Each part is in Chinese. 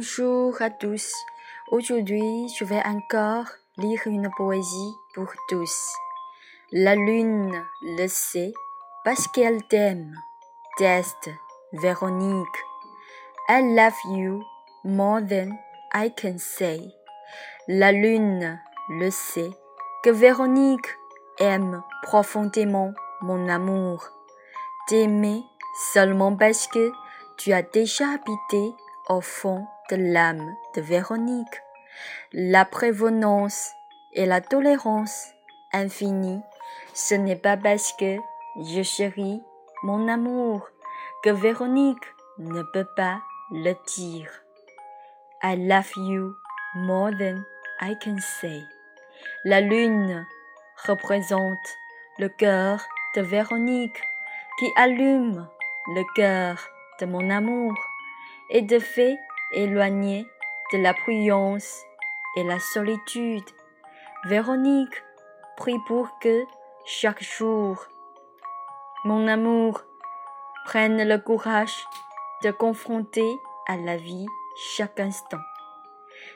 Bonjour à tous. Aujourd'hui, je vais encore lire une poésie pour tous. La lune le sait parce qu'elle t'aime. Test, Véronique. I love you more than I can say. La lune le sait que Véronique aime profondément mon amour. T'aimer seulement parce que tu as déjà habité au fond de l'âme de Véronique, la prévenance et la tolérance infinie, ce n'est pas parce que je chéris mon amour que Véronique ne peut pas le dire. I love you more than I can say. La lune représente le cœur de Véronique qui allume le cœur de mon amour et de fait éloignée de la prudence et la solitude. Véronique prie pour que chaque jour, mon amour prenne le courage de confronter à la vie chaque instant.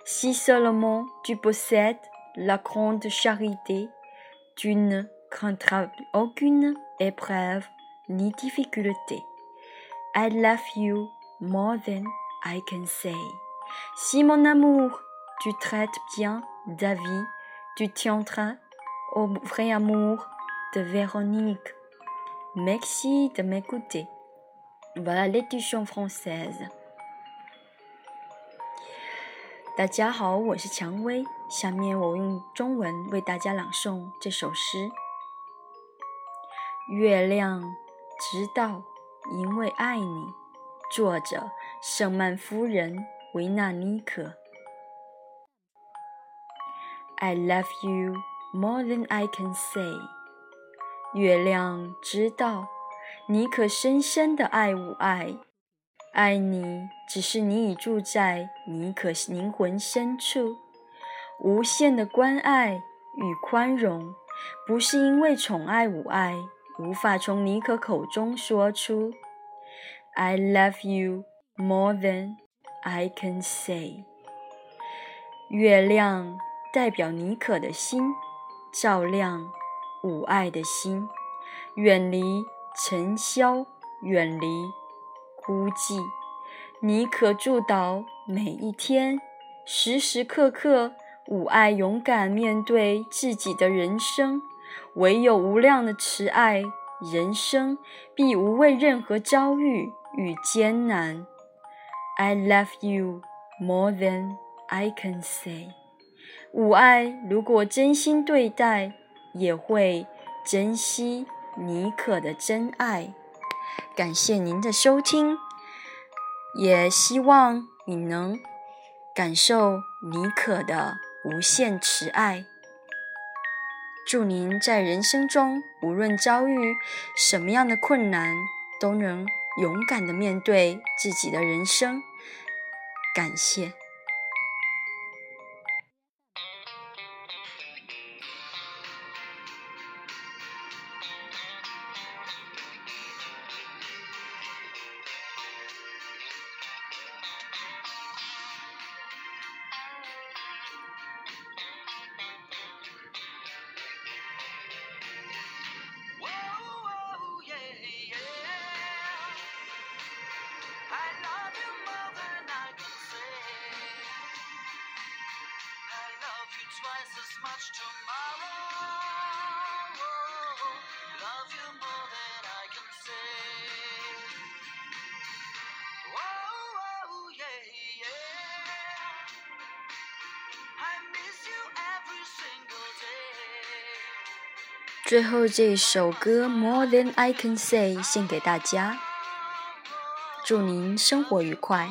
Si seulement tu possèdes la grande charité, tu ne craindras aucune épreuve ni difficulté. I love you more than I can say. Si mon amour, tu traites bien David, tu tiendras au vrai amour de Véronique. Merci de m'écouter. Voilà l'édition française. 大家好，我是蔷薇，下面我用中文为大家朗诵这首诗。月亮知道，因为爱你。作者：圣曼夫人维纳妮可。I love you more than I can say。月亮知道，你可深深的爱吾爱。爱你只是你已住在尼可灵魂深处，无限的关爱与宽容，不是因为宠爱吾爱，无法从尼可口中说出。I love you more than I can say。月亮代表妮可的心，照亮吾爱的心，远离尘嚣，远离孤寂。妮可祝祷每一天，时时刻刻吾爱勇敢面对自己的人生。唯有无量的慈爱，人生必无畏任何遭遇。与艰难，I love you more than I can say。吾爱，如果真心对待，也会珍惜妮可的真爱。感谢您的收听，也希望你能感受妮可的无限慈爱。祝您在人生中，无论遭遇什么样的困难，都能。勇敢的面对自己的人生，感谢。最后这首歌《More Than I Can Say》献给大家，祝您生活愉快。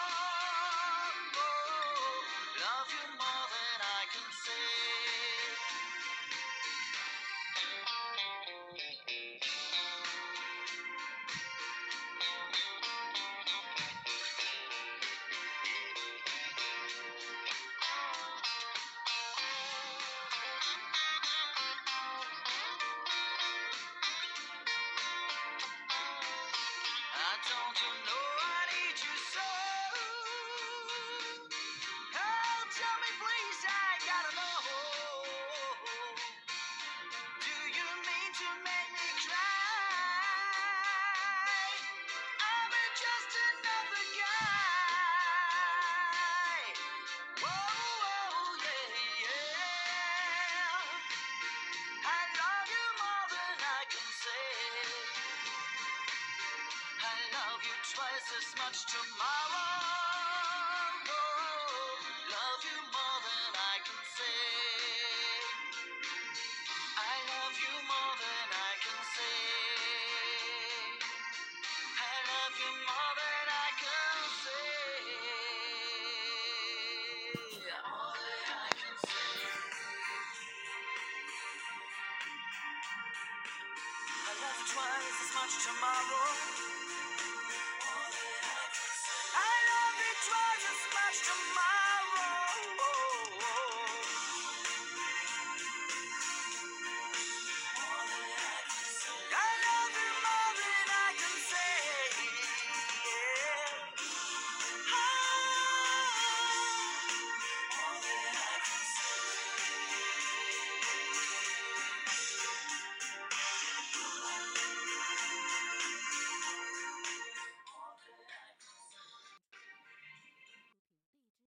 don't do twice as much tomorrow. love you more than I can say. I love you more than I can say. I love you more than I can say. All that I can say. I love you twice as much tomorrow. flash to my